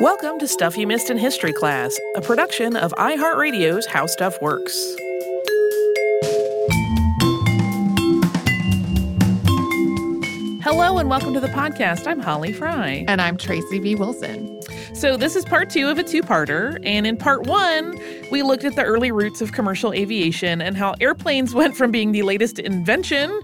Welcome to Stuff You Missed in History Class, a production of iHeartRadio's How Stuff Works. Hello and welcome to the podcast. I'm Holly Fry. And I'm Tracy V. Wilson. So, this is part two of a two parter. And in part one, we looked at the early roots of commercial aviation and how airplanes went from being the latest invention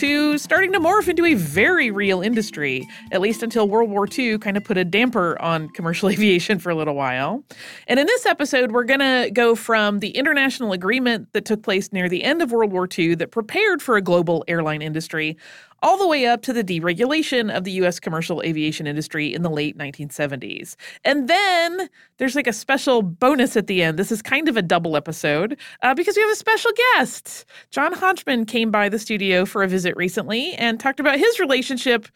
to starting to morph into a very real industry, at least until World War II kind of put a damper on commercial aviation for a little while. And in this episode, we're going to go from the international agreement that took place near the end of World War II that prepared for a global airline industry all the way up to the deregulation of the US commercial aviation industry in the late 1970s. And then there's like a special bonus at the end. This is kind of a double episode uh, because we have a special guest. John Hodgman came by the studio for a visit recently and talked about his relationship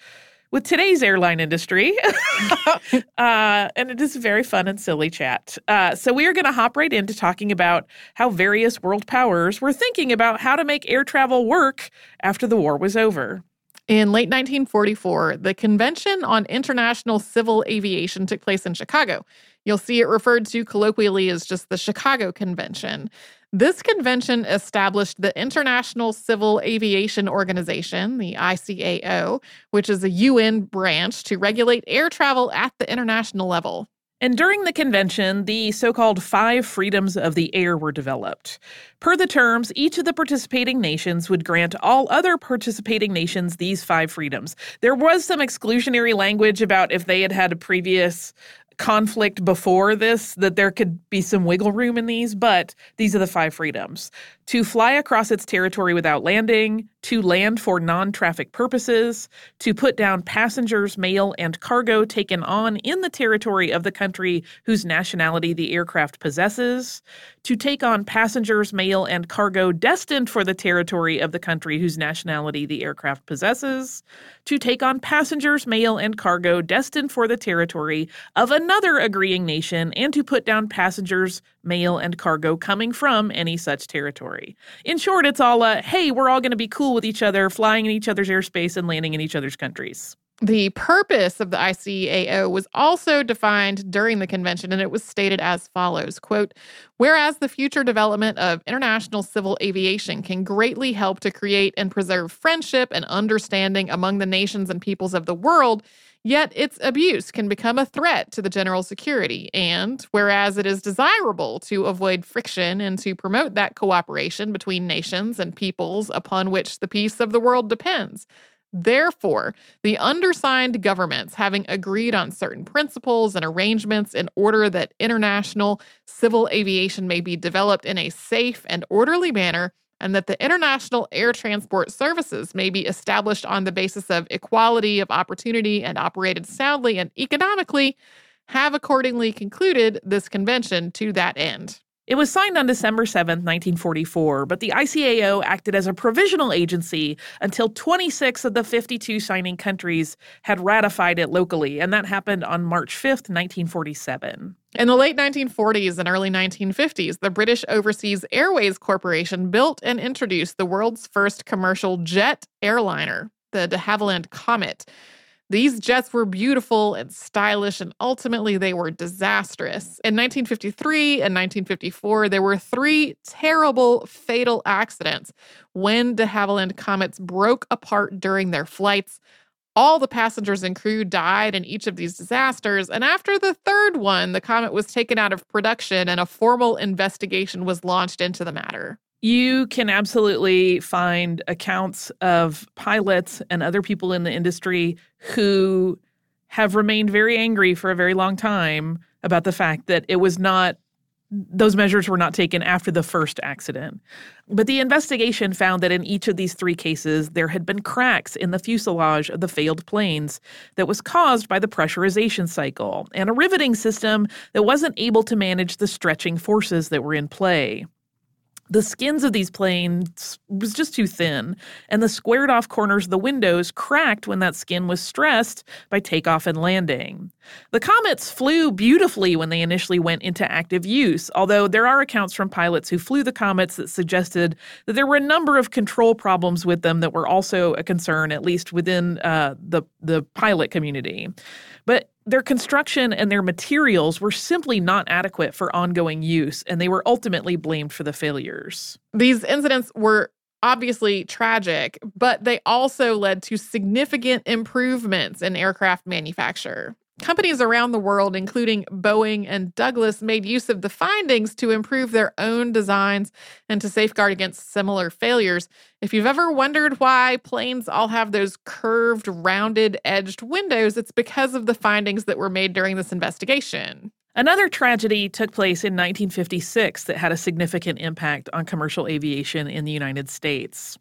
with today's airline industry. uh, and it is a very fun and silly chat. Uh, so we are going to hop right into talking about how various world powers were thinking about how to make air travel work after the war was over. In late 1944, the Convention on International Civil Aviation took place in Chicago. You'll see it referred to colloquially as just the Chicago Convention. This convention established the International Civil Aviation Organization, the ICAO, which is a UN branch to regulate air travel at the international level. And during the convention, the so called five freedoms of the air were developed. Per the terms, each of the participating nations would grant all other participating nations these five freedoms. There was some exclusionary language about if they had had a previous conflict before this that there could be some wiggle room in these, but these are the five freedoms. To fly across its territory without landing, to land for non traffic purposes, to put down passengers, mail, and cargo taken on in the territory of the country whose nationality the aircraft possesses, to take on passengers, mail, and cargo destined for the territory of the country whose nationality the aircraft possesses, to take on passengers, mail, and cargo destined for the territory of another agreeing nation, and to put down passengers, mail, and cargo coming from any such territory. In short, it's all a hey, we're all going to be cool with each other, flying in each other's airspace and landing in each other's countries. The purpose of the ICAO was also defined during the convention, and it was stated as follows quote, Whereas the future development of international civil aviation can greatly help to create and preserve friendship and understanding among the nations and peoples of the world, Yet its abuse can become a threat to the general security. And whereas it is desirable to avoid friction and to promote that cooperation between nations and peoples upon which the peace of the world depends, Therefore, the undersigned governments, having agreed on certain principles and arrangements in order that international civil aviation may be developed in a safe and orderly manner, and that the international air transport services may be established on the basis of equality of opportunity and operated soundly and economically, have accordingly concluded this convention to that end. It was signed on December 7, 1944, but the ICAO acted as a provisional agency until 26 of the 52 signing countries had ratified it locally, and that happened on March 5, 1947. In the late 1940s and early 1950s, the British Overseas Airways Corporation built and introduced the world's first commercial jet airliner, the de Havilland Comet. These jets were beautiful and stylish, and ultimately they were disastrous. In 1953 and 1954, there were three terrible fatal accidents when de Havilland Comets broke apart during their flights. All the passengers and crew died in each of these disasters, and after the third one, the Comet was taken out of production and a formal investigation was launched into the matter you can absolutely find accounts of pilots and other people in the industry who have remained very angry for a very long time about the fact that it was not those measures were not taken after the first accident. But the investigation found that in each of these three cases, there had been cracks in the fuselage of the failed planes that was caused by the pressurization cycle and a riveting system that wasn't able to manage the stretching forces that were in play. The skins of these planes was just too thin, and the squared off corners of the windows cracked when that skin was stressed by takeoff and landing. The Comets flew beautifully when they initially went into active use, although there are accounts from pilots who flew the Comets that suggested that there were a number of control problems with them that were also a concern, at least within uh, the, the pilot community. But their construction and their materials were simply not adequate for ongoing use, and they were ultimately blamed for the failures. These incidents were obviously tragic, but they also led to significant improvements in aircraft manufacture. Companies around the world, including Boeing and Douglas, made use of the findings to improve their own designs and to safeguard against similar failures. If you've ever wondered why planes all have those curved, rounded, edged windows, it's because of the findings that were made during this investigation. Another tragedy took place in 1956 that had a significant impact on commercial aviation in the United States.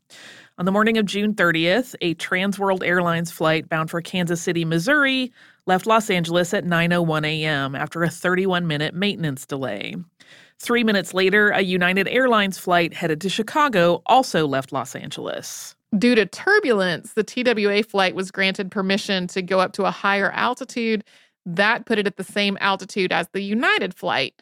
On the morning of June 30th, a Trans World Airlines flight bound for Kansas City, Missouri, left Los Angeles at 9:01 a.m. after a 31-minute maintenance delay. 3 minutes later, a United Airlines flight headed to Chicago also left Los Angeles. Due to turbulence, the TWA flight was granted permission to go up to a higher altitude that put it at the same altitude as the United flight.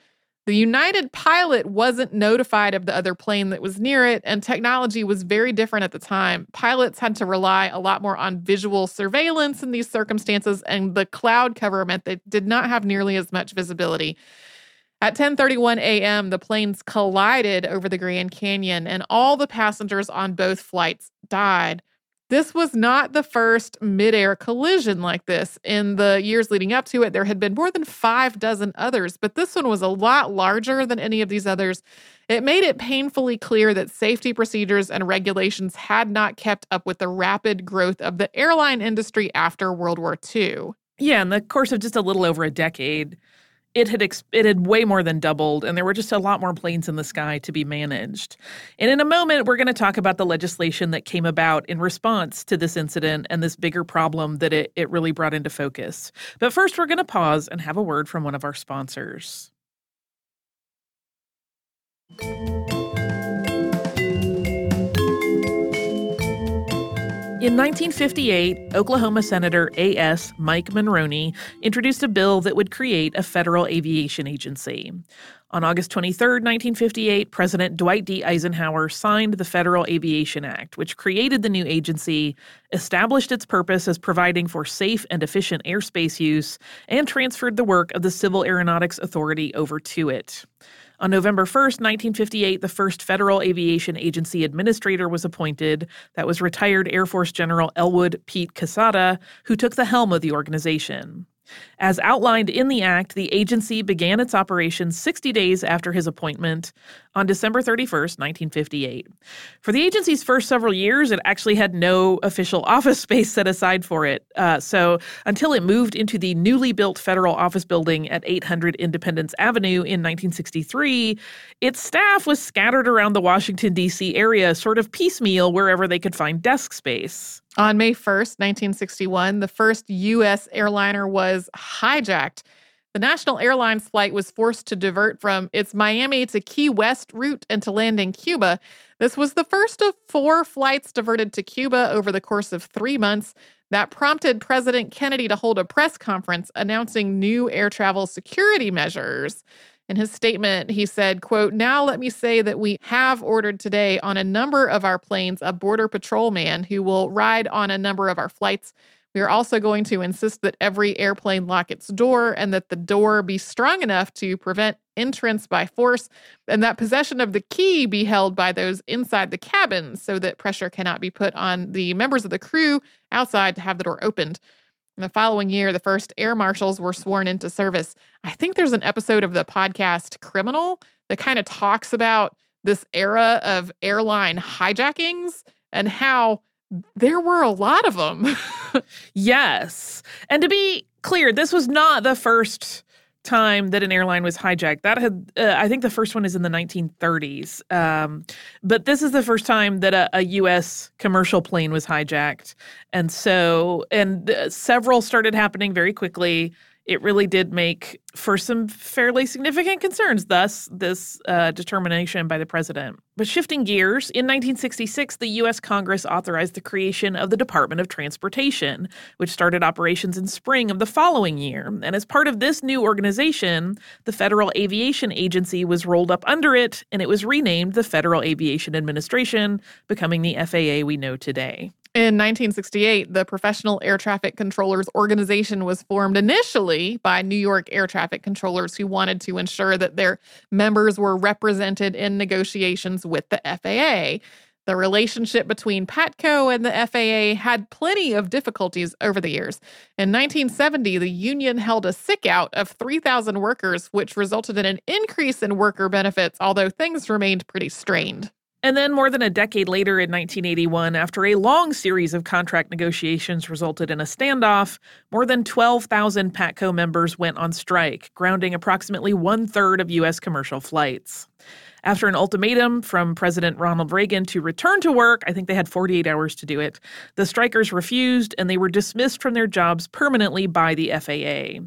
The United pilot wasn't notified of the other plane that was near it, and technology was very different at the time. Pilots had to rely a lot more on visual surveillance in these circumstances, and the cloud cover meant they did not have nearly as much visibility. At 10:31 a.m., the planes collided over the Grand Canyon, and all the passengers on both flights died. This was not the first midair collision like this. In the years leading up to it, there had been more than five dozen others, but this one was a lot larger than any of these others. It made it painfully clear that safety procedures and regulations had not kept up with the rapid growth of the airline industry after World War II. Yeah, in the course of just a little over a decade, it had ex- it had way more than doubled and there were just a lot more planes in the sky to be managed. And in a moment we're going to talk about the legislation that came about in response to this incident and this bigger problem that it it really brought into focus. But first we're going to pause and have a word from one of our sponsors. In 1958, Oklahoma Senator A.S. Mike Monroney introduced a bill that would create a federal aviation agency. On August 23, 1958, President Dwight D. Eisenhower signed the Federal Aviation Act, which created the new agency, established its purpose as providing for safe and efficient airspace use, and transferred the work of the Civil Aeronautics Authority over to it. On November 1st, 1958, the first Federal Aviation Agency administrator was appointed. That was retired Air Force General Elwood Pete Quesada, who took the helm of the organization. As outlined in the Act, the agency began its operations 60 days after his appointment on December 31st, 1958. For the agency's first several years, it actually had no official office space set aside for it. Uh, so until it moved into the newly built federal office building at 800 Independence Avenue in 1963, its staff was scattered around the Washington, D.C. area, sort of piecemeal wherever they could find desk space. On May 1st, 1961, the first U.S. airliner was hijacked. The National Airlines flight was forced to divert from its Miami to Key West route and to land in Cuba. This was the first of four flights diverted to Cuba over the course of three months. That prompted President Kennedy to hold a press conference announcing new air travel security measures. In his statement, he said, quote, Now let me say that we have ordered today on a number of our planes a border patrol man who will ride on a number of our flights. We are also going to insist that every airplane lock its door and that the door be strong enough to prevent entrance by force, and that possession of the key be held by those inside the cabin so that pressure cannot be put on the members of the crew outside to have the door opened. The following year, the first air marshals were sworn into service. I think there's an episode of the podcast Criminal that kind of talks about this era of airline hijackings and how there were a lot of them. yes. And to be clear, this was not the first time that an airline was hijacked. That had, uh, I think, the first one is in the 1930s. Um, but this is the first time that a, a U.S. commercial plane was hijacked, and so and uh, several started happening very quickly it really did make for some fairly significant concerns, thus, this uh, determination by the president. But shifting gears, in 1966, the U.S. Congress authorized the creation of the Department of Transportation, which started operations in spring of the following year. And as part of this new organization, the Federal Aviation Agency was rolled up under it, and it was renamed the Federal Aviation Administration, becoming the FAA we know today. In 1968, the Professional Air Traffic Controllers Organization was formed initially by New York air traffic controllers who wanted to ensure that their members were represented in negotiations with the FAA. The relationship between PATCO and the FAA had plenty of difficulties over the years. In 1970, the union held a sick out of 3,000 workers, which resulted in an increase in worker benefits, although things remained pretty strained. And then, more than a decade later in 1981, after a long series of contract negotiations resulted in a standoff, more than 12,000 PATCO members went on strike, grounding approximately one third of U.S. commercial flights. After an ultimatum from President Ronald Reagan to return to work, I think they had 48 hours to do it, the strikers refused and they were dismissed from their jobs permanently by the FAA.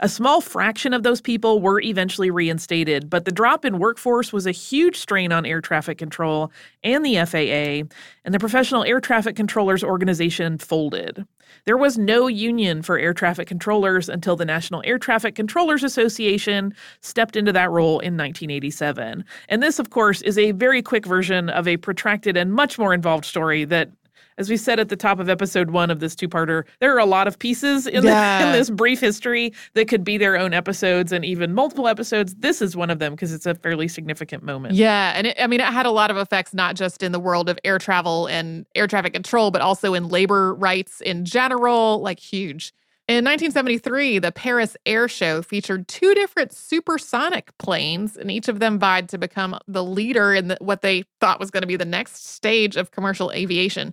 A small fraction of those people were eventually reinstated, but the drop in workforce was a huge strain on air traffic control and the FAA, and the Professional Air Traffic Controllers Organization folded. There was no union for air traffic controllers until the National Air Traffic Controllers Association stepped into that role in 1987. And this, of course, is a very quick version of a protracted and much more involved story that as we said at the top of episode one of this two-parter, there are a lot of pieces in, yeah. the, in this brief history that could be their own episodes and even multiple episodes. This is one of them because it's a fairly significant moment. Yeah, and it, I mean, it had a lot of effects not just in the world of air travel and air traffic control, but also in labor rights in general, like huge. In 1973, the Paris Air Show featured two different supersonic planes, and each of them vied to become the leader in the, what they thought was going to be the next stage of commercial aviation.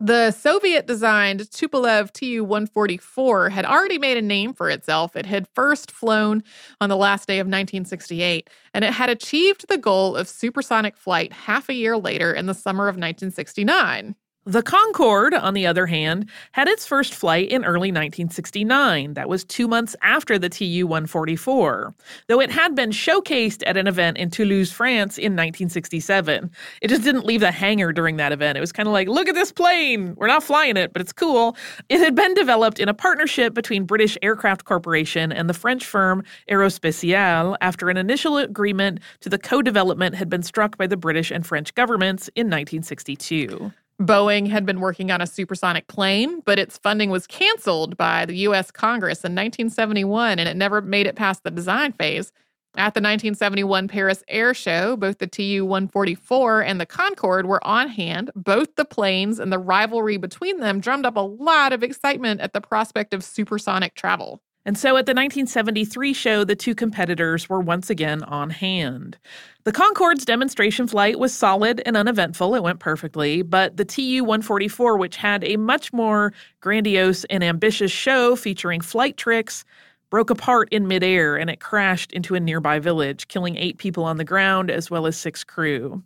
The Soviet designed Tupolev Tu 144 had already made a name for itself. It had first flown on the last day of 1968, and it had achieved the goal of supersonic flight half a year later in the summer of 1969. The Concorde, on the other hand, had its first flight in early 1969. That was two months after the Tu 144, though it had been showcased at an event in Toulouse, France in 1967. It just didn't leave the hangar during that event. It was kind of like, look at this plane. We're not flying it, but it's cool. It had been developed in a partnership between British Aircraft Corporation and the French firm Aerospatiale after an initial agreement to the co development had been struck by the British and French governments in 1962. Boeing had been working on a supersonic plane, but its funding was canceled by the US Congress in 1971 and it never made it past the design phase. At the 1971 Paris Air Show, both the Tu 144 and the Concorde were on hand. Both the planes and the rivalry between them drummed up a lot of excitement at the prospect of supersonic travel. And so at the 1973 show, the two competitors were once again on hand. The Concorde's demonstration flight was solid and uneventful. It went perfectly. But the Tu 144, which had a much more grandiose and ambitious show featuring flight tricks, broke apart in midair and it crashed into a nearby village, killing eight people on the ground as well as six crew.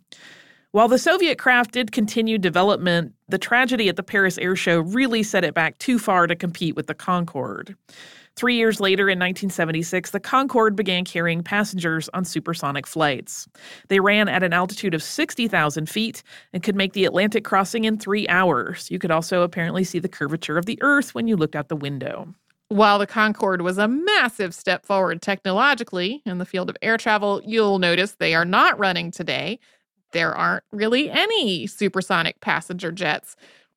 While the Soviet craft did continue development, the tragedy at the Paris Air Show really set it back too far to compete with the Concorde. Three years later, in 1976, the Concorde began carrying passengers on supersonic flights. They ran at an altitude of 60,000 feet and could make the Atlantic crossing in three hours. You could also apparently see the curvature of the Earth when you looked out the window. While the Concorde was a massive step forward technologically in the field of air travel, you'll notice they are not running today. There aren't really any supersonic passenger jets.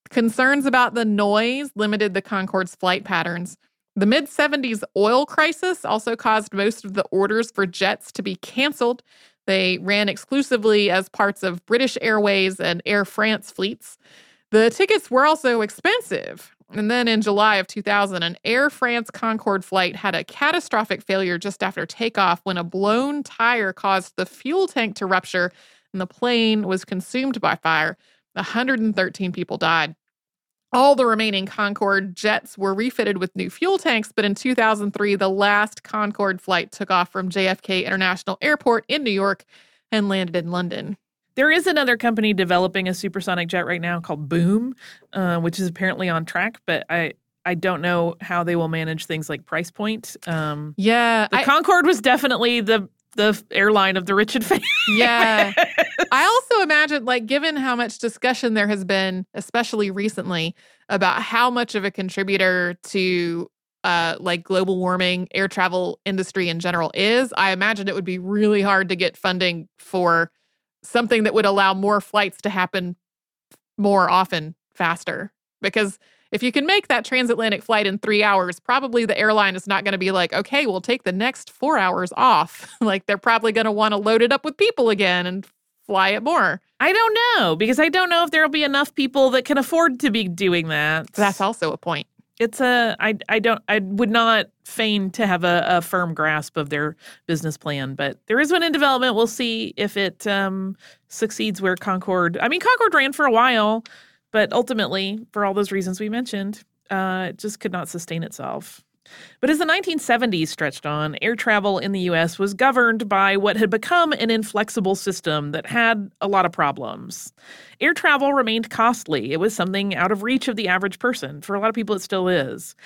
Concerns about the noise limited the Concorde's flight patterns. The mid 70s oil crisis also caused most of the orders for jets to be canceled. They ran exclusively as parts of British Airways and Air France fleets. The tickets were also expensive. And then in July of 2000, an Air France Concorde flight had a catastrophic failure just after takeoff when a blown tire caused the fuel tank to rupture and the plane was consumed by fire. 113 people died. All the remaining Concorde jets were refitted with new fuel tanks, but in 2003, the last Concorde flight took off from JFK International Airport in New York and landed in London. There is another company developing a supersonic jet right now called Boom, uh, which is apparently on track, but I, I don't know how they will manage things like price point. Um, yeah, the I, Concorde was definitely the the airline of the rich and famous. Yeah. I also imagine, like, given how much discussion there has been, especially recently, about how much of a contributor to uh, like global warming, air travel industry in general is, I imagine it would be really hard to get funding for something that would allow more flights to happen more often, faster. because if you can make that transatlantic flight in three hours, probably the airline is not going to be like, okay, we'll take the next four hours off. like they're probably going to want to load it up with people again and fly it more. I don't know because I don't know if there'll be enough people that can afford to be doing that. That's also a point. It's a I I don't I would not feign to have a, a firm grasp of their business plan, but there is one in development. We'll see if it um, succeeds where Concorde. I mean, Concorde ran for a while, but ultimately, for all those reasons we mentioned, uh, it just could not sustain itself. But as the 1970s stretched on, air travel in the US was governed by what had become an inflexible system that had a lot of problems. Air travel remained costly, it was something out of reach of the average person. For a lot of people, it still is.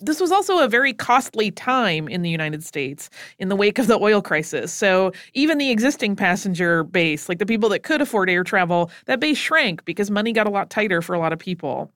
This was also a very costly time in the United States in the wake of the oil crisis. So, even the existing passenger base, like the people that could afford air travel, that base shrank because money got a lot tighter for a lot of people.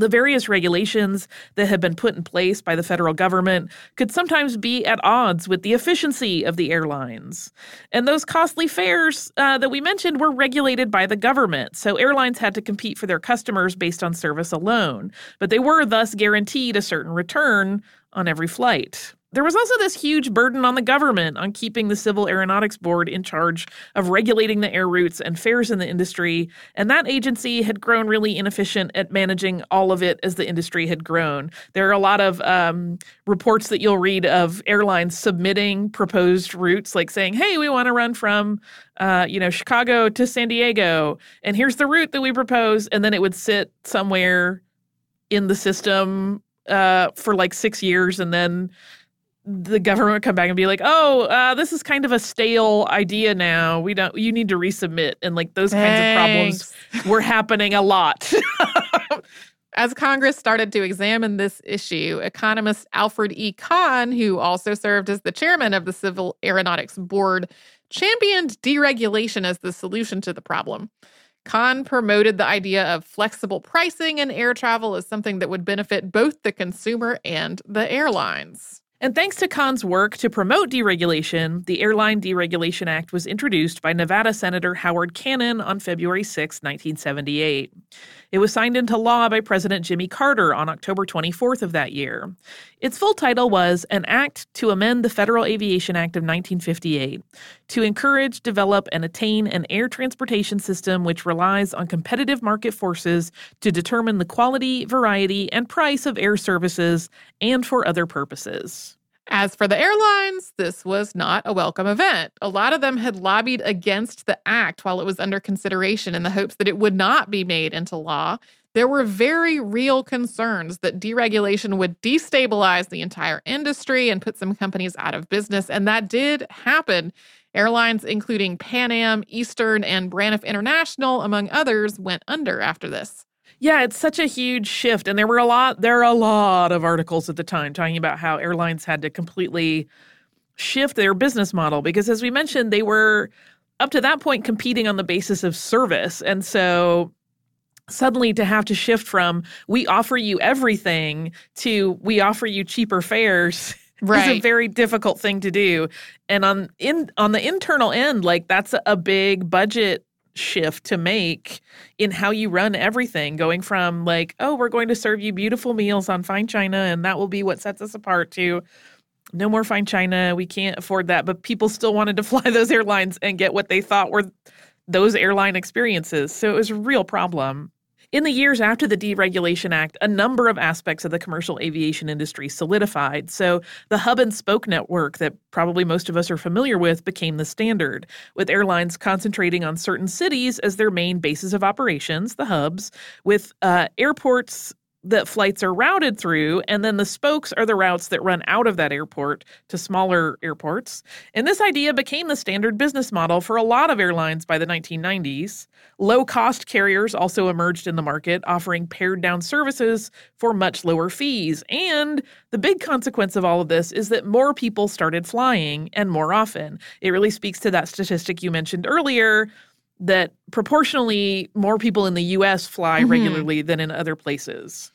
The various regulations that have been put in place by the federal government could sometimes be at odds with the efficiency of the airlines. And those costly fares uh, that we mentioned were regulated by the government, so airlines had to compete for their customers based on service alone. But they were thus guaranteed a certain return on every flight. There was also this huge burden on the government on keeping the Civil Aeronautics Board in charge of regulating the air routes and fares in the industry, and that agency had grown really inefficient at managing all of it as the industry had grown. There are a lot of um, reports that you'll read of airlines submitting proposed routes, like saying, "Hey, we want to run from, uh, you know, Chicago to San Diego, and here's the route that we propose," and then it would sit somewhere in the system uh, for like six years, and then the government would come back and be like, "Oh, uh, this is kind of a stale idea now. We don't. You need to resubmit." And like those Thanks. kinds of problems were happening a lot. As Congress started to examine this issue, economist Alfred E. Kahn, who also served as the chairman of the Civil Aeronautics Board, championed deregulation as the solution to the problem. Kahn promoted the idea of flexible pricing in air travel as something that would benefit both the consumer and the airlines. And thanks to Kahn's work to promote deregulation, the Airline Deregulation Act was introduced by Nevada Senator Howard Cannon on February 6, 1978. It was signed into law by President Jimmy Carter on October 24th of that year. Its full title was An Act to Amend the Federal Aviation Act of 1958 to encourage, develop, and attain an air transportation system which relies on competitive market forces to determine the quality, variety, and price of air services and for other purposes. As for the airlines, this was not a welcome event. A lot of them had lobbied against the act while it was under consideration in the hopes that it would not be made into law. There were very real concerns that deregulation would destabilize the entire industry and put some companies out of business, and that did happen. Airlines, including Pan Am, Eastern, and Braniff International, among others, went under after this. Yeah, it's such a huge shift. And there were a lot, there are a lot of articles at the time talking about how airlines had to completely shift their business model because, as we mentioned, they were up to that point competing on the basis of service. And so suddenly to have to shift from we offer you everything to we offer you cheaper fares right. is a very difficult thing to do and on in on the internal end like that's a big budget shift to make in how you run everything going from like oh we're going to serve you beautiful meals on fine china and that will be what sets us apart to no more fine china we can't afford that. But people still wanted to fly those airlines and get what they thought were those airline experiences. So it was a real problem in the years after the Deregulation Act, a number of aspects of the commercial aviation industry solidified. So the hub and spoke network that probably most of us are familiar with became the standard, with airlines concentrating on certain cities as their main bases of operations, the hubs, with uh, airports that flights are routed through, and then the spokes are the routes that run out of that airport to smaller airports. And this idea became the standard business model for a lot of airlines by the 1990s. Low cost carriers also emerged in the market, offering pared down services for much lower fees. And the big consequence of all of this is that more people started flying and more often. It really speaks to that statistic you mentioned earlier that proportionally more people in the US fly mm-hmm. regularly than in other places.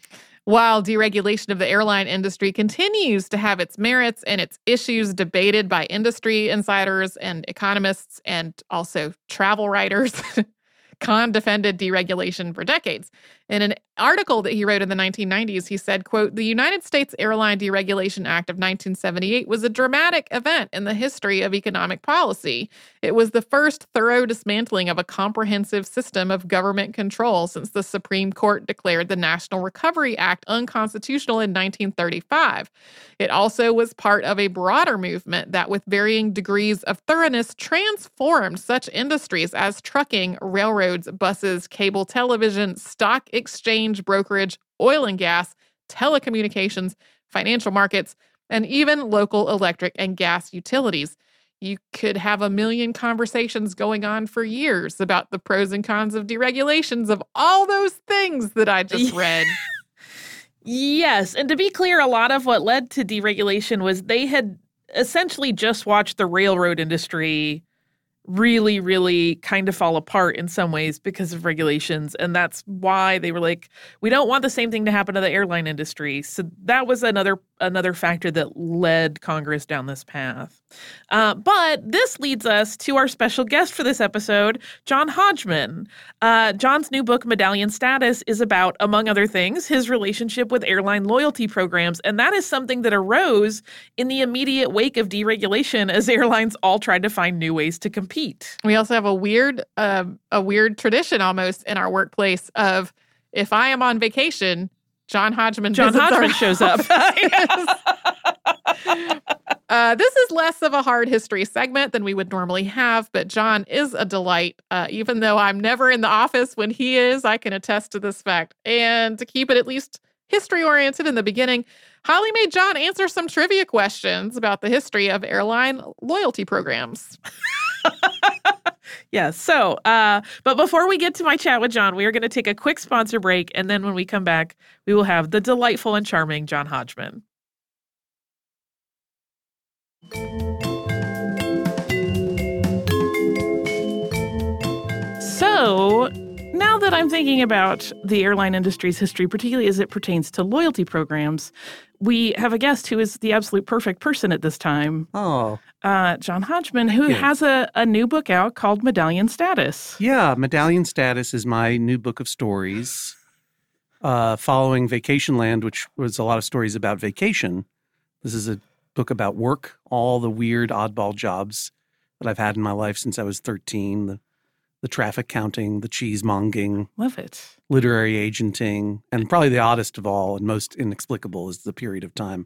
While deregulation of the airline industry continues to have its merits and its issues debated by industry insiders and economists and also travel writers, Kahn defended deregulation for decades. In an article that he wrote in the 1990s, he said, quote, "The United States Airline Deregulation Act of 1978 was a dramatic event in the history of economic policy. It was the first thorough dismantling of a comprehensive system of government control since the Supreme Court declared the National Recovery Act unconstitutional in 1935. It also was part of a broader movement that with varying degrees of thoroughness transformed such industries as trucking, railroads, buses, cable television, stock exchange brokerage, oil and gas, telecommunications, financial markets, and even local electric and gas utilities. You could have a million conversations going on for years about the pros and cons of deregulations of all those things that I just read. yes. And to be clear, a lot of what led to deregulation was they had essentially just watched the railroad industry really, really kind of fall apart in some ways because of regulations. And that's why they were like, we don't want the same thing to happen to the airline industry. So that was another another factor that led Congress down this path. Uh, but this leads us to our special guest for this episode, John Hodgman. Uh, John's new book, Medallion Status, is about, among other things, his relationship with airline loyalty programs. And that is something that arose in the immediate wake of deregulation as airlines all tried to find new ways to compete. We also have a weird, uh, a weird tradition almost in our workplace of if I am on vacation, John Hodgman. John Hodgman shows up. uh, this is less of a hard history segment than we would normally have, but John is a delight. Uh, even though I'm never in the office when he is, I can attest to this fact. And to keep it at least history oriented in the beginning, Holly made John answer some trivia questions about the history of airline loyalty programs. yeah. So, uh, but before we get to my chat with John, we are going to take a quick sponsor break. And then when we come back, we will have the delightful and charming John Hodgman. So, now that I'm thinking about the airline industry's history, particularly as it pertains to loyalty programs, we have a guest who is the absolute perfect person at this time. Oh. Uh, John Hodgman, who has a, a new book out called Medallion Status. Yeah, Medallion Status is my new book of stories uh, following Vacationland, which was a lot of stories about vacation. This is a book about work, all the weird oddball jobs that I've had in my life since I was 13, the the traffic counting, the cheesemonging. Love it. Literary agenting. And probably the oddest of all and most inexplicable is the period of time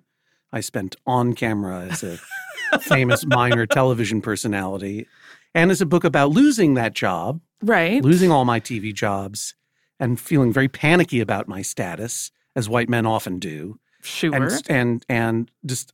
I spent on camera as a famous minor television personality. And as a book about losing that job. Right. Losing all my TV jobs and feeling very panicky about my status, as white men often do. Sure. And and, and just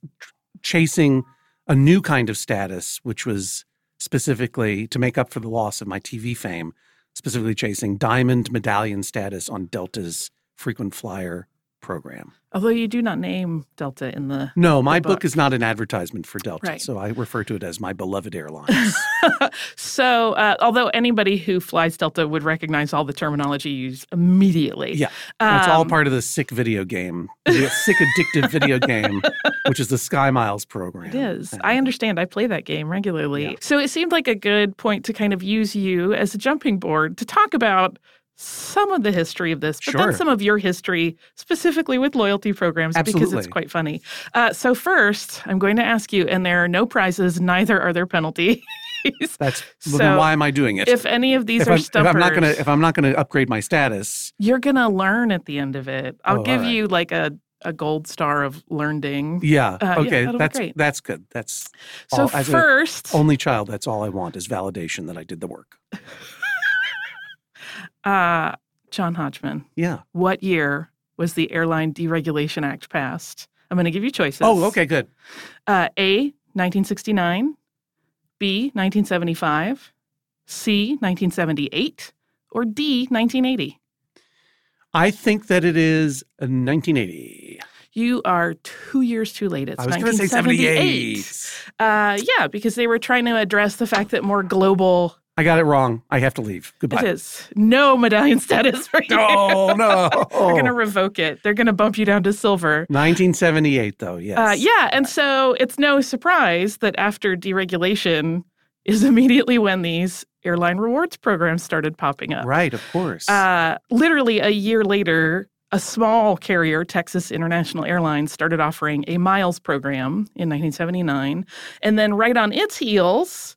chasing a new kind of status, which was specifically to make up for the loss of my TV fame, specifically chasing diamond medallion status on Delta's frequent flyer program. Although you do not name Delta in the No, my book. book. is not an advertisement for Delta, Right. so I refer to it as my beloved airlines. so, uh, although anybody who flies Delta would recognize all the terminology used immediately. yeah, it's all Um, part of the sick video game, the sick addictive video game, which is the SkyMiles program. It is. And- I understand. I play that game regularly. Yeah. So it seemed like a good point to kind of use you as a jumping board to talk about some of the history of this, but Sure. then some of your history specifically with loyalty programs because it's quite funny. Uh, so, first, I'm going to ask you, and there are no prizes, neither are there penalties. That's So, well, why am I doing it? if any of these if are I'm, if I'm not gonna if I'm not gonna upgrade my status, you're going to learn at the end of it. I'll Oh, give right. you like a, a gold star of learning. yeah, Uh, okay, that'll that's that's good. That's So, all- first, only child. That's all I want is validation that I did the work. uh, John Hodgman. Yeah. What year was the Airline Deregulation Act passed? I'm going to give you choices. Oh, okay, good. Uh, A, 1969, B, 1975, C, 1978, or D, 1980. I think that it is uh, 1980. You are two years too late. It's I was going to say 1978. 78. Uh, yeah, because they were trying to address the fact that more global I got it wrong. I have to leave. Goodbye. it is. No medallion status for you. No, no. They're going to revoke it. They're going to bump you down to silver. 1978, though. Yes. Uh, yeah, and so it's no surprise that after deregulation, is immediately when these airline rewards programs started popping up. Right, of course. Uh, literally a year later, a small carrier, Texas International Airlines, started offering a miles program in 1979. And then, right on its heels,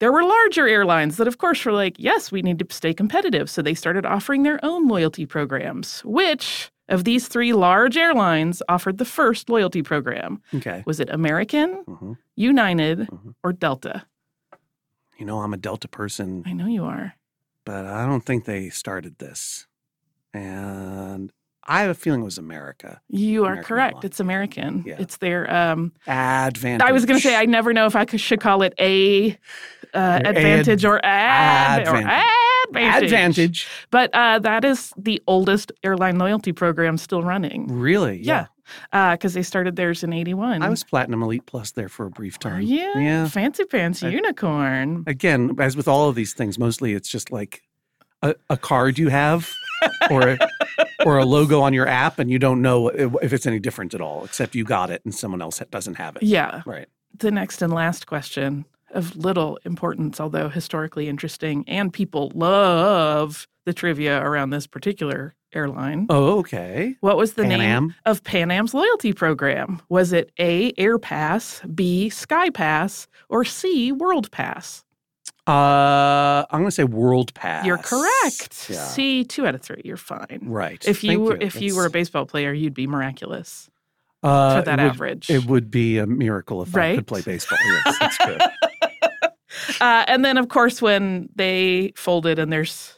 there were larger airlines that, of course, were like, yes, we need to stay competitive. So they started offering their own loyalty programs. Which of these three large airlines offered the first loyalty program? okay. Was it American, Mhm. United, Mhm. or Delta? You know, I'm a Delta person, I know you are. but I don't think they started this. And I have a feeling it was America. You are American correct. It's American. Yeah. It's their um, Advantage. I was going to say I never know if I could, should call it a uh, advantage or ad or advantage. advantage. Advantage. But uh, that is the oldest airline loyalty program still running. Really? Yeah. Because they started theirs in '81. I was Platinum Elite Plus there for a brief time. Are you? Yeah. Fancy pants unicorn. Again, as with all of these things, mostly it's just like a, a card you have or a, or a logo on your app, and you don't know if it's any different at all, except you got it and someone else doesn't have it. Yeah. Right. The next and last question of little importance, although historically interesting, and people love the trivia around this particular airline. Oh, okay. What was the Pan name Am? of Pan Am's loyalty program? Was it A, Air Pass, B, Sky Pass, or C, World Pass? Uh, I'm going to say World Pass. You're correct. Yeah. C, two out of three. You're fine. Right. If you Thank were if you were a baseball player, you'd be miraculous uh, for that it would, average. It would be a miracle if I Right? could play baseball. Yes, that's true. uh, and then, of course, when they folded, and there's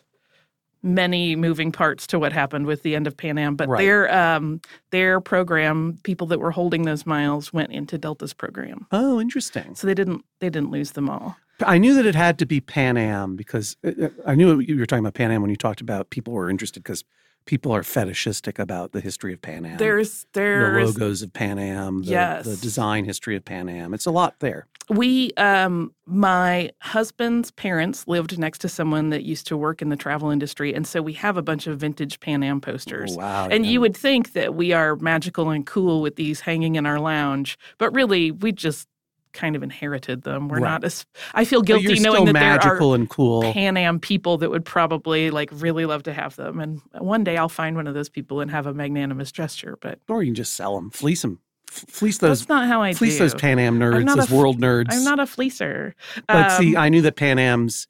many moving parts to what happened with the end of Pan Am, but Right. their um, their program, people that were holding those miles, went into Delta's program, Oh, interesting. so they didn't they didn't lose them all. I knew that it had to be Pan Am because uh, I knew you were talking about Pan Am when you talked about people were interested because people are fetishistic about the history of Pan Am. There's the there's logos of Pan Am, the, Yes. the design history of Pan Am. It's a lot there. we um my husband's parents lived next to someone that used to work in the travel industry, and so we have a bunch of vintage Pan Am posters. Oh, wow. And yeah. you would think that we are magical and cool with these hanging in our lounge, but really we just kind of inherited them. We're Right. not as I feel guilty knowing that there are magical and cool. Pan Am people that would probably like really love to have them. And one day I'll find one of those people and have a magnanimous gesture. But or you can just sell them, fleece them, fleece those, that's not how I fleece do. those Pan Am nerds, a those world nerds. I'm not a fleecer. But see, Um, I knew that Pan Am's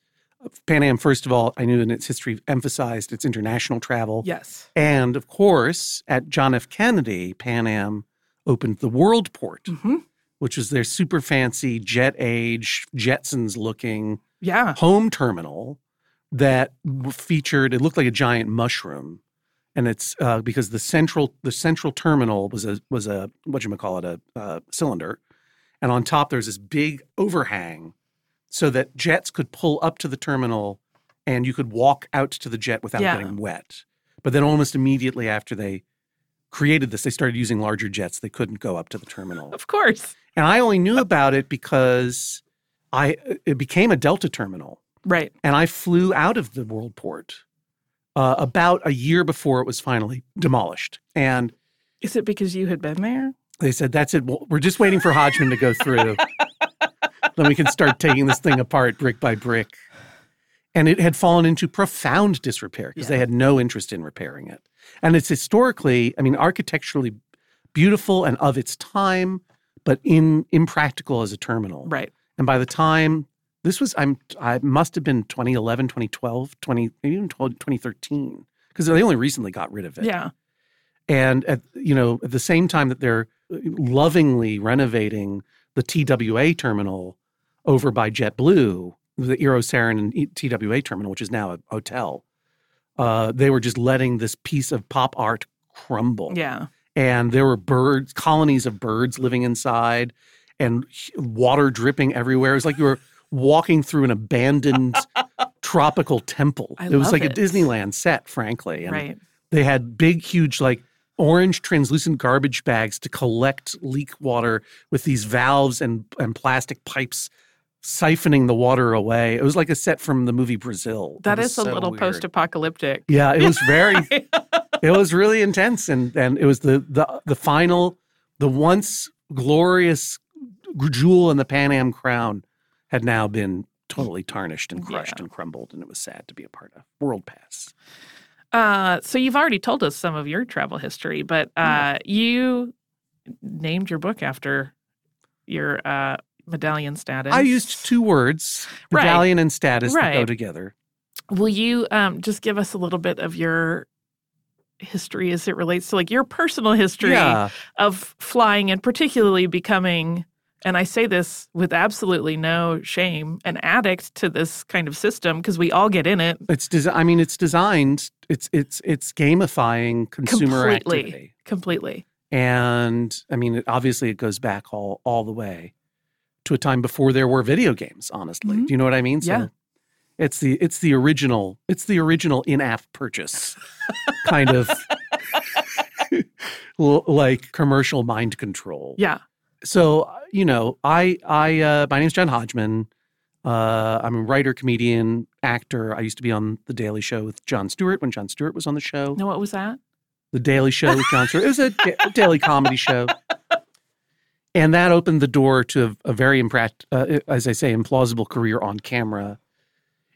Pan Am. First of all, I knew in its history emphasized its international travel, yes. and of course, at John F. Kennedy, Pan Am opened the Worldport, hmm which was their super fancy jet age Jetsons looking Yeah. home terminal that featured. It looked like a giant mushroom, and it's uh, because the central the central terminal was a was a what you call it a uh, cylinder, and on top there's this big overhang, so that jets could pull up to the terminal, and you could walk out to the jet without Yeah. getting wet. But then almost immediately after they created this, they started using larger jets. They couldn't go up to the terminal. Of course. And I only knew about it because I it became a Delta terminal, Right. and I flew out of the Worldport uh, about a year before it was finally demolished. And Is it because you had been there? they said, "That's it. We're just waiting for Hodgman to go through, then we can start taking this thing apart brick by brick." And it had fallen into profound disrepair because they had no interest in repairing it. And it's historically, I mean, architecturally beautiful and of its time, but in impractical as a terminal. Right. And by the time this was, I'm, I must have been 2011, 2012, 20, maybe even 12, 2013, because they only recently got rid of it. Yeah. And at, you know, at the same time that they're lovingly renovating the TWA terminal over by JetBlue, the Eero Saarinen and TWA terminal, which is now a hotel, uh, they were just letting this piece of pop art crumble Yeah. And there were birds, colonies of birds living inside, and water dripping everywhere. It was like you were walking through an abandoned tropical temple. I it was like it. a Disneyland set, frankly. And Right. they had big, huge, like orange translucent garbage bags to collect leak water with these valves and, and plastic pipes siphoning the water away. It was like a set from the movie Brazil. That is is a little weird. post-apocalyptic. Yeah, it was very it was really intense and and it was the the the final the once glorious jewel in the Pan Am crown had now been totally tarnished and crushed Yeah. and crumbled, and it was sad to be a part of. World Pass. Uh, so you've already told us some of your travel history, but uh, you named your book after your uh, medallion status. I used two words, Right. medallion and status, that go together. Will you um, just give us a little bit of your history as it relates to like your personal history Yeah. of flying and particularly becoming and I say this with absolutely no shame, an addict to this kind of system because we all get in it It's desi- I mean, it's designed. It's it's it's gamifying consumer completely. activity, Completely. and I mean, it, obviously, it goes back all all the way to a time before there were video games. Honestly, Mhm. do you know what I mean? Yeah. It's the it's the original it's the original in-app purchase kind of like commercial mind control. Yeah. so you know i i uh my name's john hodgman uh i'm a writer comedian actor i used to be on the daily show with jon stewart when jon stewart was on the show No, what was that? the daily show with jon stewart it was a, da- daily comedy show and that opened the door to a, a very impract uh, as i say implausible career on camera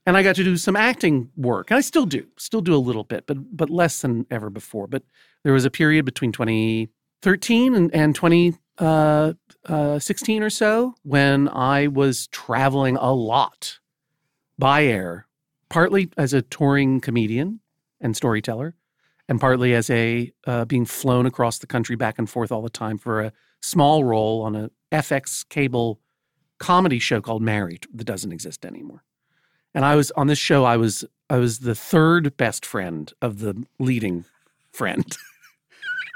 and i got to do some acting work and i still do still do a little bit but but less than ever before but there was a period between 2013 and, and 2016 uh, uh, 16 or so when i was traveling a lot by air partly as a touring comedian and storyteller and partly as a uh, being flown across the country back and forth all the time for a small role on a FX cable comedy show called Married that doesn't exist anymore. And I was on this show. I was I was the third best friend of the leading friend.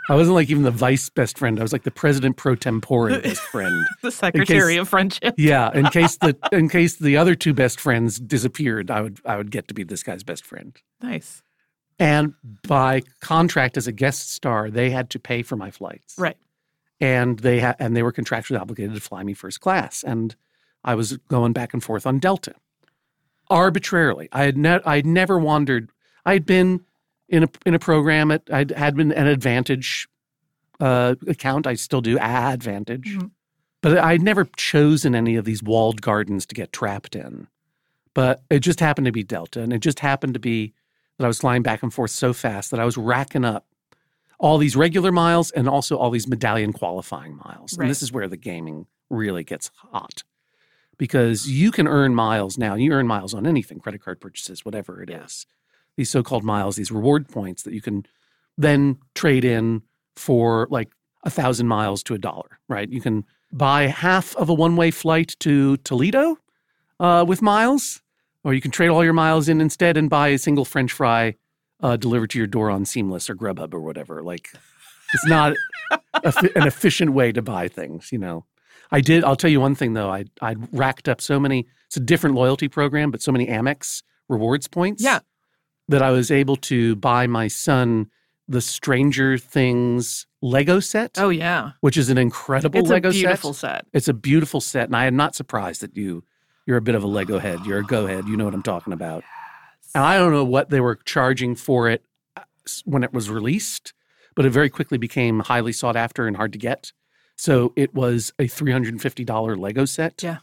I wasn't like even the vice best friend. I was like the president pro tempore best friend. The Secretary case- of Friendship. Yeah, in case the in case the other two best friends disappeared, I would I would get to be this guy's best friend. Nice. And by contract as a guest star, they had to pay for my flights. Right. And they ha- and they were contractually obligated to fly me first class. And I was going back and forth on Delta arbitrarily. I had ne- I'd never wandered. I'd been in a in a program at I had been an AAdvantage uh, account. I still do AAdvantage, Mhm. but I'd never chosen any of these walled gardens to get trapped in. But it just happened to be Delta, and it just happened to be that I was flying back and forth so fast that I was racking up all these regular miles and also all these medallion qualifying miles. Right. And this is where the gaming really gets hot because you can earn miles now. You earn miles on anything, credit card purchases, whatever it is. Yeah. These so called miles, these reward points that you can then trade in for like a thousand miles to a dollar, right? You can buy half of a one way flight to Toledo uh, with miles, or you can trade all your miles in instead and buy a single French fry uh, delivered to your door on Seamless or Grubhub or whatever. Like, it's not a, an efficient way to buy things, you know. I did. I'll tell you one thing though. I I racked up so many. It's a different loyalty program, but so many Amex rewards points. Yeah. That I was able to buy my son the Stranger Things Lego set, Oh yeah. which is an incredible It's Lego a beautiful set. set. It's a beautiful set, and I am not surprised that you you're a bit of a Lego head. You're a go head. You know what I'm talking about. And I don't know what they were charging for it uh, when it was released, but it very quickly became highly sought after and hard to get. So it was a $350 Lego set. Yeah.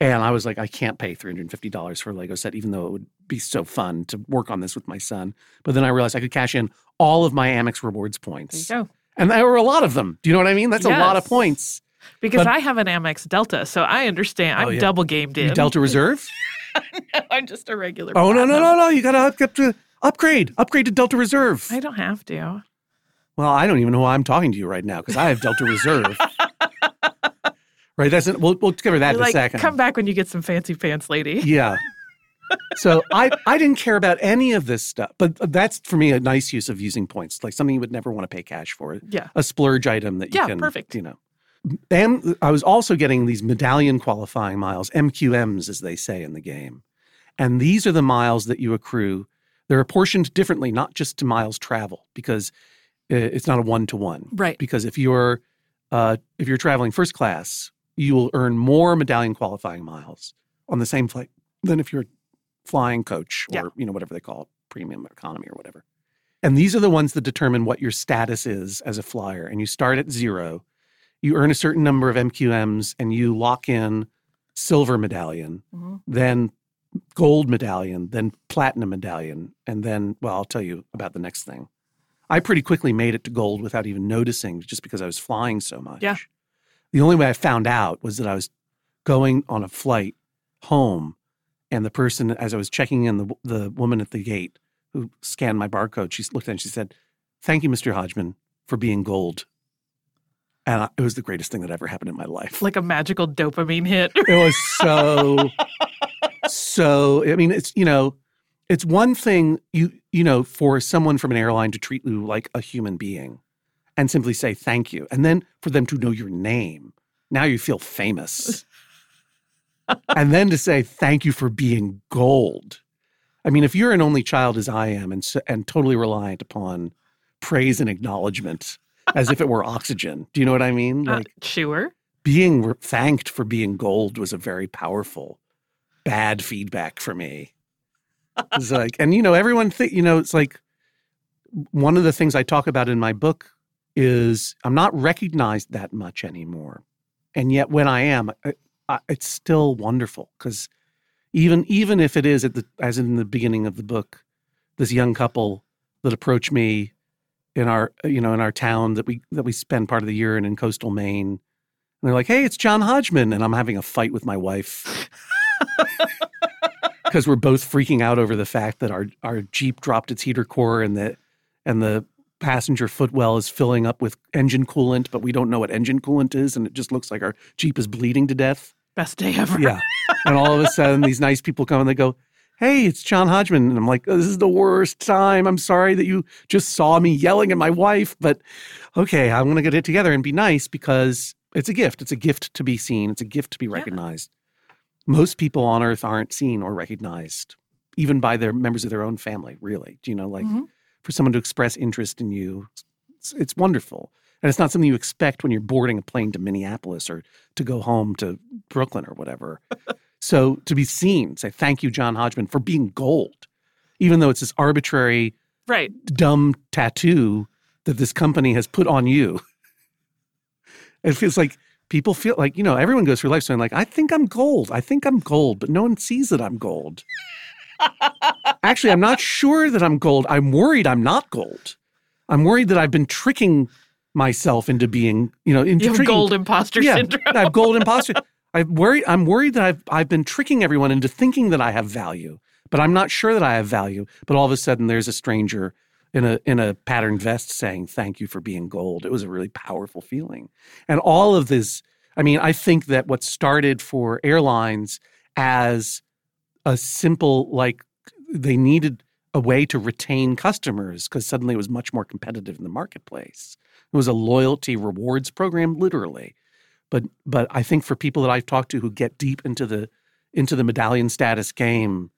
And I was like, I can't pay $350 for a Lego set, even though it would be so fun to work on this with my son. But then I realized I could cash in all of my Amex rewards There you points. go. And there were a lot of them. Do you know what I mean? That's a lot of points. Because But- I have an Amex Delta, so I understand. I'm Oh, yeah. double gamed in. You Delta Reserve? no, I'm just a regular. oh, no, no, no, no. You got to up to upgrade. Upgrade to Delta Reserve. I don't have to. Well, I don't even know why I'm talking to you right now because I have Delta Reserve. right. That's it. We'll, we'll cover that You're in like, a second. come back when you get some fancy pants, lady. Yeah. So I, I didn't care about any of this stuff, but that's for me a nice use of using points, like something you would never want to pay cash for, Yeah. a splurge item that you Yeah, can, perfect. you know. And I was also getting these medallion qualifying miles, MQMs as they say in the game, and these are the miles that you accrue. They're apportioned differently, not just to miles travel, because it's not a one to one Right. because if you're uh, if you're traveling first class, you will earn more medallion qualifying miles on the same flight than if you're flying coach or Yeah. you know whatever they call it, premium economy or whatever. And these are the ones that determine what your status is as a flyer. And you start at zero, you earn a certain number of MQMs, and you lock in silver medallion, Mhm. then gold medallion, then platinum medallion, and then, well, I'll tell you about the next thing. I pretty quickly made it to gold without even noticing just because I was flying so much. Yeah. The only way I found out was that I was going on a flight home and the person as I was checking in the the woman at the gate who scanned my barcode, she looked at it and she said, "Thank you, Mr. Hodgman, for being gold." And I, it was the greatest thing that ever happened in my life. Like a magical dopamine hit. It was so so I mean it's you know it's one thing you you know for someone from an airline to treat you like a human being and simply say thank you and then for them to know your name. Now you feel famous. And then to say thank you for being gold. I mean if you're an only child as I am and and totally reliant upon praise and acknowledgement as if it were oxygen do you know what I mean? Uh, sure. being re- thanked for being gold was a very powerful bad feedback for me it's like and you know everyone think you know it's like one of the things i talk about in my book is i'm not recognized that much anymore and yet when i am I, I, it's still wonderful because even even if it is at the as in the beginning of the book this young couple that approach me in our you know in our town that we that we spend part of the year in in coastal maine and they're like, hey, it's John Hodgman. And I'm having a fight with my wife because we're both freaking out over the fact that our, our Jeep dropped its heater core and the, and the passenger footwell is filling up with engine coolant, but we don't know what engine coolant is. And it just looks like our Jeep is bleeding to death. Best day ever. Yeah. and all of a sudden, these nice people come and they go, Hey, it's John Hodgman. And I'm like, oh, This is the worst time. I'm sorry that you just saw me yelling at my wife, but okay, I'm going to get it together and be nice because it's a gift. It's a gift to be seen, it's a gift to be Yeah. Most people on earth aren't seen or recognized, even by their members of their own family, really. Do you know, like Mhm. for someone to express interest in you, it's, it's wonderful. And it's not something you expect when you're boarding a plane to Minneapolis or to go home to Brooklyn or whatever. so to be seen, say, thank you, John Hodgman, for being gold, even though it's this arbitrary, Right. dumb tattoo that this company has put on you. It feels like people feel like, you know, everyone goes through life saying, like, I think I'm gold. I think I'm gold, but no one sees that I'm gold. Actually, I'm not sure that I'm gold. I'm worried I'm not gold. I'm worried that I've been tricking myself into being, you know, into You have tricking, gold imposter yeah, syndrome. I have gold imposter. I'm worried. I'm worried that I've I've been tricking everyone into thinking that I have value, but I'm not sure that I have value. But all of a sudden, there's a stranger in a in a patterned vest saying thank you for being gold. It was a really powerful feeling, and all of this. I mean, I think that what started for airlines as a simple like they needed a way to retain customers because suddenly it was much more competitive in the marketplace. It was a loyalty rewards program, literally. But but I think for people that I've talked to who get deep into the into the medallion status game,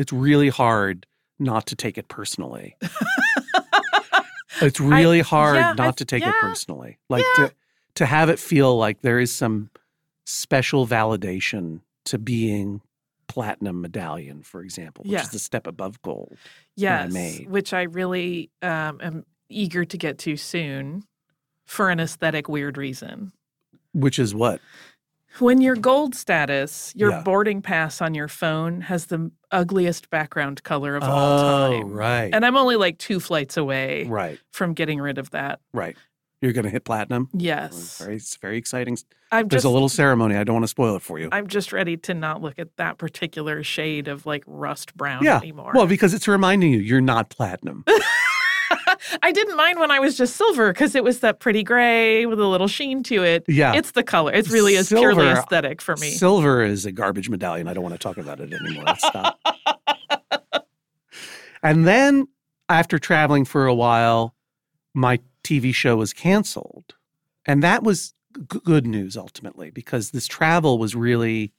it's really hard not to take it personally. it's really hard yeah, not I- to take yeah, it personally. Like yeah. to to have it feel like there is some special validation to being platinum medallion, for example, which is the step above gold. I yes. made. Which I really um, am eager to get to soon for an aesthetic weird reason. Which is what? When you're gold status, your Yeah. boarding pass on your phone has the ugliest background color of all Oh, time. right. And I'm only like two flights away right, from getting rid of that. right. You're going to hit platinum. Yes. Very, it's very exciting. I'm There's just a little ceremony. I don't want to spoil it for you. I'm just ready to not look at that particular shade of like rust brown Yeah. anymore. Well, because it's reminding you you're not platinum. I didn't mind when I was just silver because it was that pretty gray with a little sheen to it. Yeah. It's the color. It really is purely aesthetic for me. Silver is a garbage medallion. I don't want to talk about it anymore. Stop. and then after traveling for a while, my TV show was canceled. And that was g- good news ultimately because this travel was really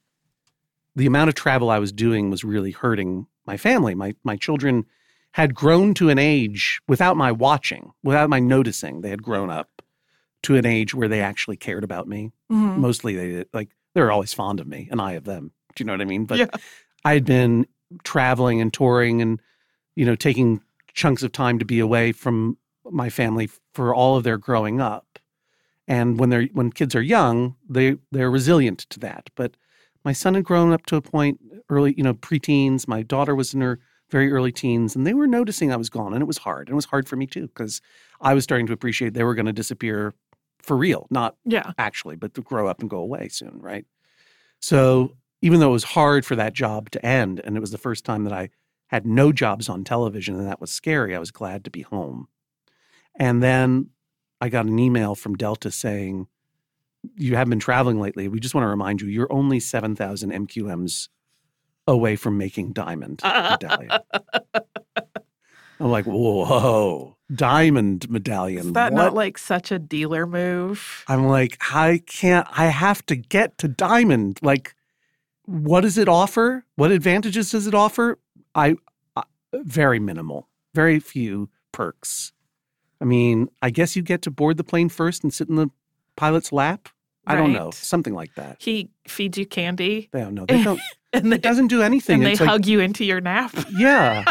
the amount of travel I was doing was really hurting my family. My my children had grown to an age without my watching, without my noticing. They had grown up to an age where they actually cared about me Mhm. mostly they like they were always fond of me and I of them. Do you know what I mean? But Yeah. I had been traveling and touring and you know taking chunks of time to be away from my family for all of their growing up. And when they're when kids are young, they they're resilient to that. But my son had grown up to a point early, you know, preteens. My daughter was in her very early teens, and they were noticing I was gone, and it was hard. And it was hard for me too because I was starting to appreciate they were going to disappear for real, not Yeah. actually, but to grow up and go away soon, right? So even though it was hard for that job to end, and it was the first time that I had no jobs on television, and that was scary, I was glad to be home. And then I got an email from Delta saying, You haven't been traveling lately. We just want to remind you, you're only 7,000 MQMs away from making Diamond Medallion. I'm like, Whoa, Diamond Medallion. Is that what? not like such a dealer move? I'm like, I can't, I have to get to Diamond. Like, what does it offer? What advantages does it offer? I, I very minimal, very few perks. I mean, I guess you get to board the plane first and sit in the pilot's lap. I don't know, something like that. He feeds you candy They don't know. They don't. and they, It doesn't do anything. and they It's like, hug you into your nap. yeah.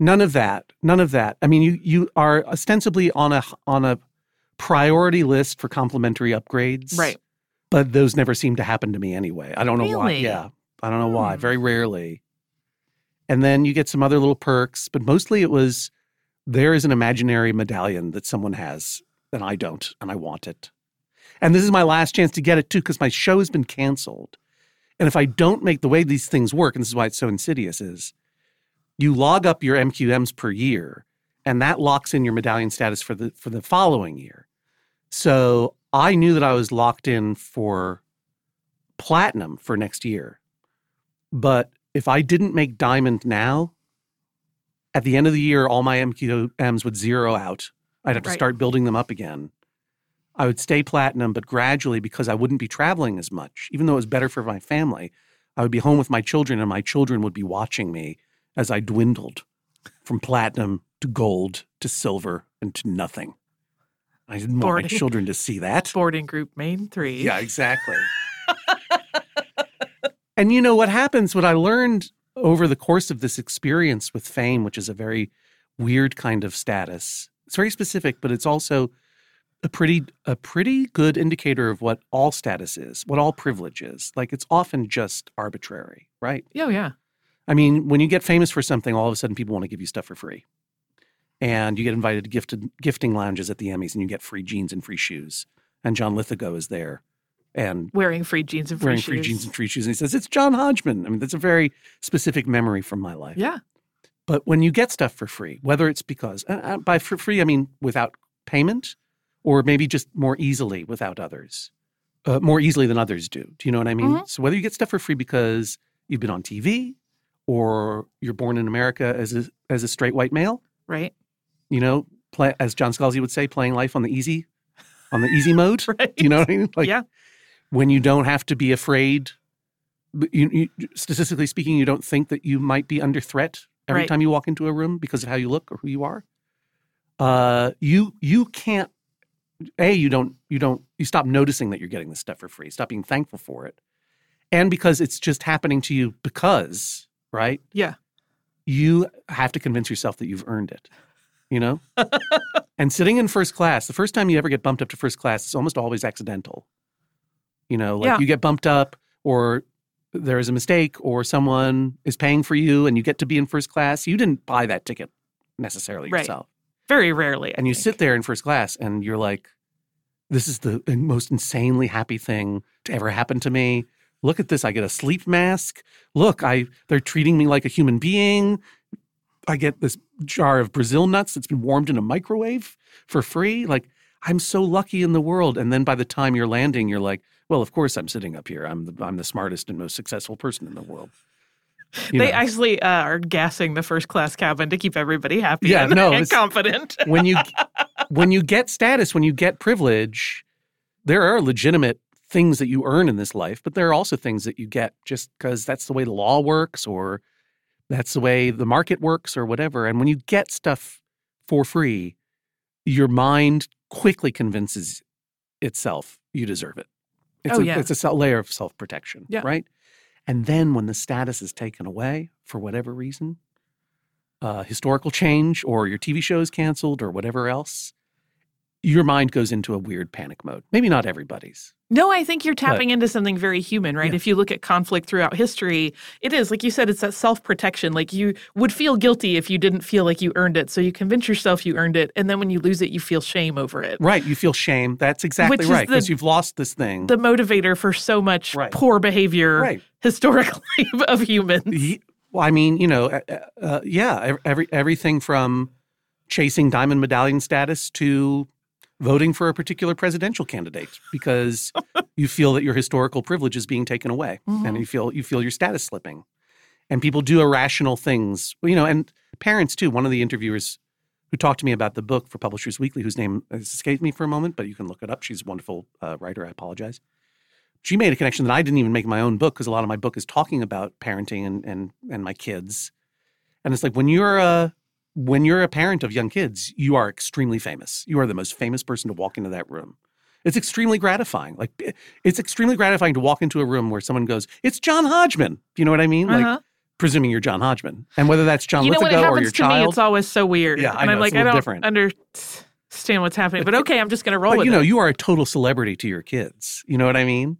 None of that. None of that. I mean, you you are ostensibly on a on a priority list for complimentary upgrades. Right. But those never seem to happen to me anyway. I don't know why. Yeah. I don't know why. Hmm. Very rarely. And then you get some other little perks, but mostly it was there is an imaginary medallion that someone has and I don't, and I want it. And this is my last chance to get it too, because my show has been canceled. And if I don't make the way these things work, and this is why it's so insidious, is you log up your MQMs per year, and that locks in your medallion status for the for the following year. So I knew that I was locked in for platinum for next year. But if I didn't make diamond now, at the end of the year, all my MQMs would zero out. I'd have to Right. start building them up again. I would stay platinum, but gradually, because I wouldn't be traveling as much, even though it was better for my family, I would be home with my children, and my children would be watching me as I dwindled from platinum to gold to silver and to nothing. I didn't want my children to see that. Boarding group main three. Yeah, exactly. and you know what happens? What I learned over the course of this experience with fame, which is a very weird kind of status. It's very specific, but it's also a pretty a pretty good indicator of what all status is, what all privilege is. Like it's often just arbitrary, right? Oh yeah. I mean, when you get famous for something, all of a sudden people want to give you stuff for free. And you get invited to gifted gifting lounges at the Emmys and you get free jeans and free shoes. And John Lithgow is there and Wearing free jeans and free shoes. wearing shoes. free jeans and free shoes. And he says, It's John Hodgman. I mean, that's a very specific memory from my life. Yeah. But when you get stuff for free, whether it's because, uh, uh, by for free, I mean without payment or maybe just more easily without others, uh, more easily than others do. Do you know what I mean? Mhm. So whether you get stuff for free because you've been on TV or you're born in America as a, as a straight white male, Right. you know, play, as John Scalzi would say, playing life on the easy, on the easy mode. Right. Do you know what I mean? Like Yeah. when you don't have to be afraid. You, you, statistically speaking, you don't think that you might be under threat every Right. time you walk into a room because of how you look or who you are. Uh, you you can't. A you don't you don't you stop noticing that you're getting this stuff for free. Stop being thankful for it, and because it's just happening to you because right. Yeah. You have to convince yourself that you've earned it. You know. and sitting in first class, the first time you ever get bumped up to first class, it's almost always accidental. You know, like Yeah. you get bumped up, or there is a mistake, or someone is paying for you, and you get to be in first class. You didn't buy that ticket necessarily Right. yourself, Very rarely. And you sit there in first class, and you're like, "This is the most insanely happy thing to ever happen to me." Look at this! I get a sleep mask. Look, I they're treating me like a human being. I get this jar of Brazil nuts that's been warmed in a microwave for free. Like I'm so lucky in the world. And then by the time you're landing, you're like, well, of course I'm sitting up here. I'm the I'm the smartest and most successful person in the world. You They know, actually uh, are gassing the first class cabin to keep everybody happy Yeah, and, no, and confident. when you when you get status, when you get privilege, there are legitimate things that you earn in this life, but there are also things that you get just because that's the way the law works or that's the way the market works or whatever. And when you get stuff for free, your mind quickly convinces itself you deserve it. It's Oh, a, yeah. it's a layer of self protection, Yeah. right? And then when the status is taken away for whatever reason, uh, historical change or your TV show is canceled or whatever else, your mind goes into a weird panic mode. Maybe not everybody's. No, I think you're tapping into something very human, right? Yeah. If you look at conflict throughout history, it is, like you said, it's that self protection. Like you would feel guilty if you didn't feel like you earned it. So you convince yourself you earned it. And then when you lose it, you feel shame over it. Right. You feel shame. That's exactly Which right. Because you've lost this thing. The motivator for so much Right. poor behavior right. historically of humans. Well, I mean, you know, uh, uh, yeah, every everything from chasing diamond medallion status to voting for a particular presidential candidate because you feel that your historical privilege is being taken away, and Mhm. you feel you feel your status slipping. And people do irrational things, you know, and parents too. One of the interviewers who talked to me about the book for Publishers Weekly, whose name has escaped me for a moment, but you can look it up. She's a wonderful uh, writer. I apologize she made a connection that I didn't even make in my own book because a lot of my book is talking about parenting and and and my kids. And it's like when you're a when you're a parent of young kids, you are extremely famous. You are the most famous person to walk into that room. It's extremely gratifying. Like it's extremely gratifying to walk into a room where someone goes, "It's John Hodgman." Do You know what I mean? Like Uh-huh. presuming you're John Hodgman, and whether that's John you know or your to me, child. it's always so weird. Yeah, I and know, I'm it's like, I don't different. understand what's happening. But okay, I'm just gonna roll but with you know, it. you are a total celebrity to your kids. You know what I mean?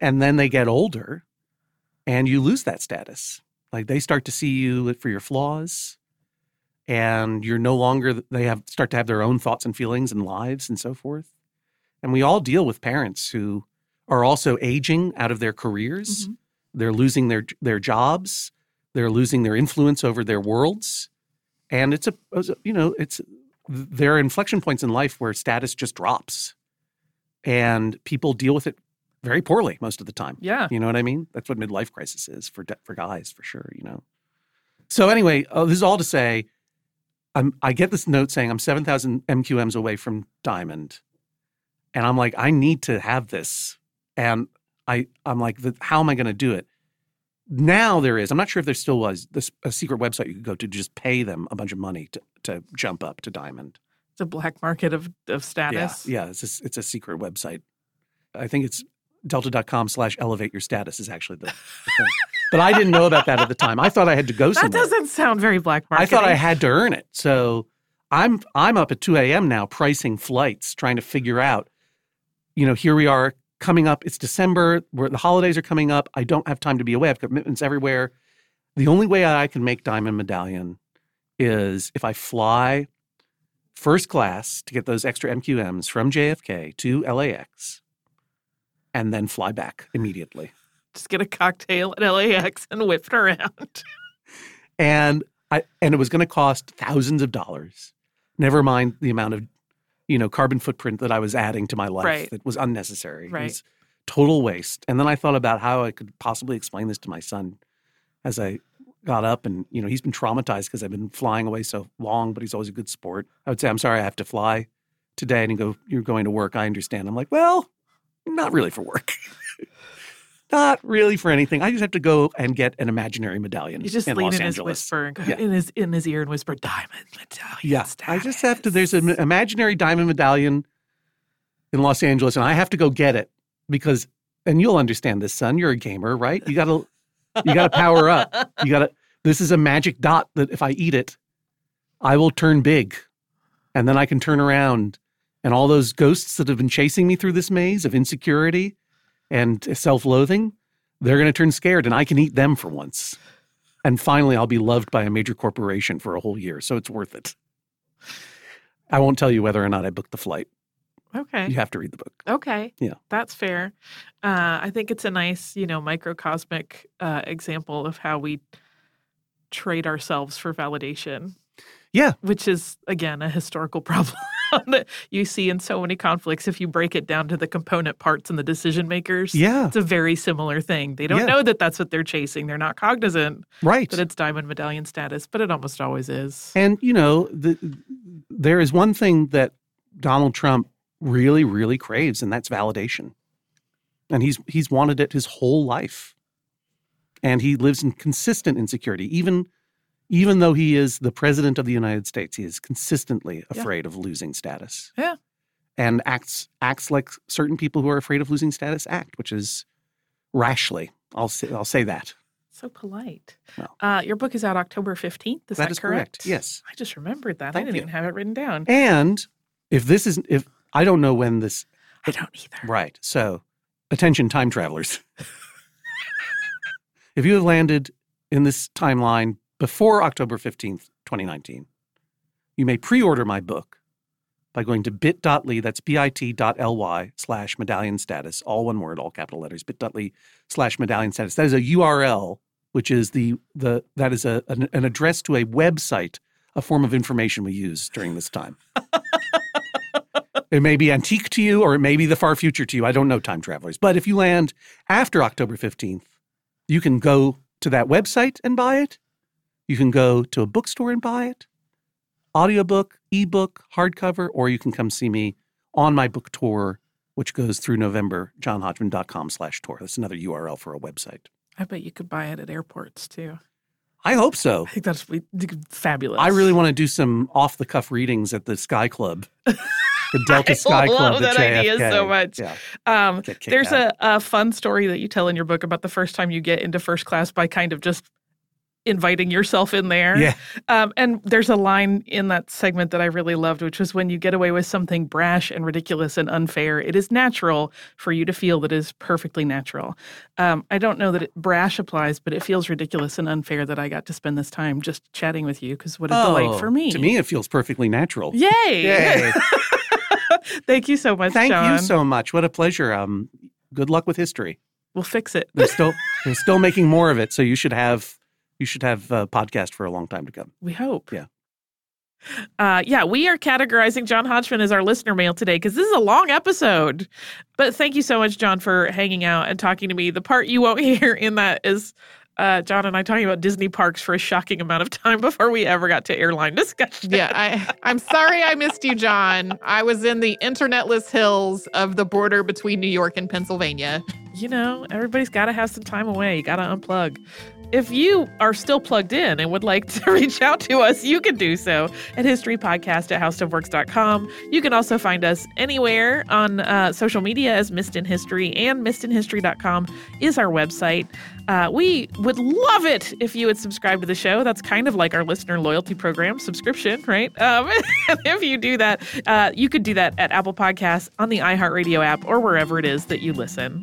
And then they get older and you lose that status. Like they start to see you for your flaws and you're no longer they have start to have their own thoughts and feelings and lives and so forth. And we all deal with parents who are also aging out of their careers. Mhm. They're losing their their jobs. They're losing their influence over their worlds. And it's a you know, it's there are inflection points in life where status just drops. And people deal with it very poorly most of the time. yeah. You know what I mean? That's what midlife crisis is for for guys, for sure. You know. So anyway, uh, this is all to say, I'm I get this note saying I'm seven thousand MQMs away from diamond, and I'm like, I need to have this, and I I'm like, how am I going to do it? Now there is. I'm not sure if there still was this a secret website you could go to to just pay them a bunch of money to to jump up to diamond. It's a black market of, of status. Yeah, yeah, it's a, it's a secret website. I think it's delta.com slash elevate your status is actually the, the. But I didn't know about that at the time. I thought I had to go somewhere. That doesn't sound very black market. I thought I had to earn it. So I'm I'm up at 2 a.m. now pricing flights, trying to figure out, you know, here we are coming up. It's December, where the holidays are coming up. I don't have time to be away. I have commitments everywhere. The only way I can make Diamond Medallion is if I fly first class to get those extra MQMs from JFK to LAX and then fly back immediately. Just get a cocktail at LAX and whip it around. and I and it was going to cost thousands of dollars. Never mind the amount of you know carbon footprint that I was adding to my life Right. that was unnecessary. It Right. was total waste. And then I thought about how I could possibly explain this to my son as I got up and you know he's been traumatized because I've been flying away so long, but he's always a good sport. I would say, "I'm sorry, I have to fly today," and he go, "You're going to work. I understand." I'm like, "Well, not really for work." Not really for anything. I just have to go and get an imaginary medallion You just in lean Los in his whisper Yeah. in his in his ear and whisper, "Diamond medallion." Yeah, I just have to. There's an imaginary diamond medallion in Los Angeles, and I have to go get it because. And you'll understand this, son. You're a gamer, right? You gotta, you gotta power up. You gotta. This is a magic dot that if I eat it, I will turn big, and then I can turn around, and all those ghosts that have been chasing me through this maze of insecurity and self-loathing, they're gonna turn scared, and I can eat them for once. And finally, I'll be loved by a major corporation for a whole year, so it's worth it. I won't tell you whether or not I booked the flight. Okay. You have to read the book. Okay. Yeah. That's fair. Uh, I think it's a nice, you know, microcosmic uh, example of how we trade ourselves for validation. Yeah. Which is, again, a historical problem that you see in so many conflicts. If you break it down to the component parts and the decision makers, Yeah, it's a very similar thing. They don't Yeah. know that that's what they're chasing. They're not cognizant right. that it's diamond medallion status, but it almost always is. And you know, the, there is one thing that Donald Trump really, really craves, and that's validation. And he's he's wanted it his whole life, and he lives in consistent insecurity. Even even though he is the president of the United States, he is consistently Yeah. afraid of losing status. Yeah. and acts acts like certain people who are afraid of losing status act, which is rashly. I'll say I'll say that. So polite. Well. uh, your book is out October 15th. Is that, that is correct? correct. Yes. I just remembered that. Thank I didn't you. even have it written down. And if this is if I don't know when this. I don't either. Right. So, attention, time travelers. if you have landed in this timeline before October 15th, 2019, you may pre order my book by going to bit.ly, that's bit.ly slash medallion status, all one word, all capital letters, bit.ly slash medallion status. That is a URL, which is the, the that is a, an, an address to a website, a form of information we use during this time. it may be antique to you or it may be the far future to you. I don't know, time travelers. But if you land after October 15th, you can go to that website and buy it. You can go to a bookstore and buy it audiobook, ebook, hardcover, or you can come see me on my book tour, which goes through November, johnhodgman.com slash tour. That's another URL for a website. I bet you could buy it at airports too. I hope so. I think that's fabulous. I really want to do some off the cuff readings at the Sky Club. The Delta I Sky love Club. that at idea so much. Yeah. Um, there's a, a fun story that you tell in your book about the first time you get into first class by kind of just inviting yourself in there. Yeah. Um, and there's a line in that segment that I really loved, which was when you get away with something brash and ridiculous and unfair, it is natural for you to feel that is perfectly natural. Um, I don't know that it, brash applies, but it feels ridiculous and unfair that I got to spend this time just chatting with you because what a delight Oh, for me. To me, it feels perfectly natural. Yay! Yay. Thank you so much, Thank John. you so much. What a pleasure. Um, good luck with history. We'll fix it. They're still they're still making more of it, so you should have you should have a podcast for a long time to come. We hope. Yeah. Uh, yeah, we are categorizing John Hodgman as our listener mail today because this is a long episode. But thank you so much, John, for hanging out and talking to me. The part you won't hear in that is uh, John and I talking about Disney parks for a shocking amount of time before we ever got to airline discussion. Yeah, I, I'm sorry I missed you, John. I was in the internetless hills of the border between New York and Pennsylvania. you know, everybody's got to have some time away. You got to unplug. If you are still plugged in and would like to reach out to us, you can do so at historypodcast at howstuffworks.com. You can also find us anywhere on uh, social media as Missed in History, and missedinhistory.com is our website. Uh, we would love it if you would subscribe to the show. That's kind of like our listener loyalty program subscription, right? Um, if you do that, uh, you could do that at Apple Podcasts, on the iHeartRadio app, or wherever it is that you listen.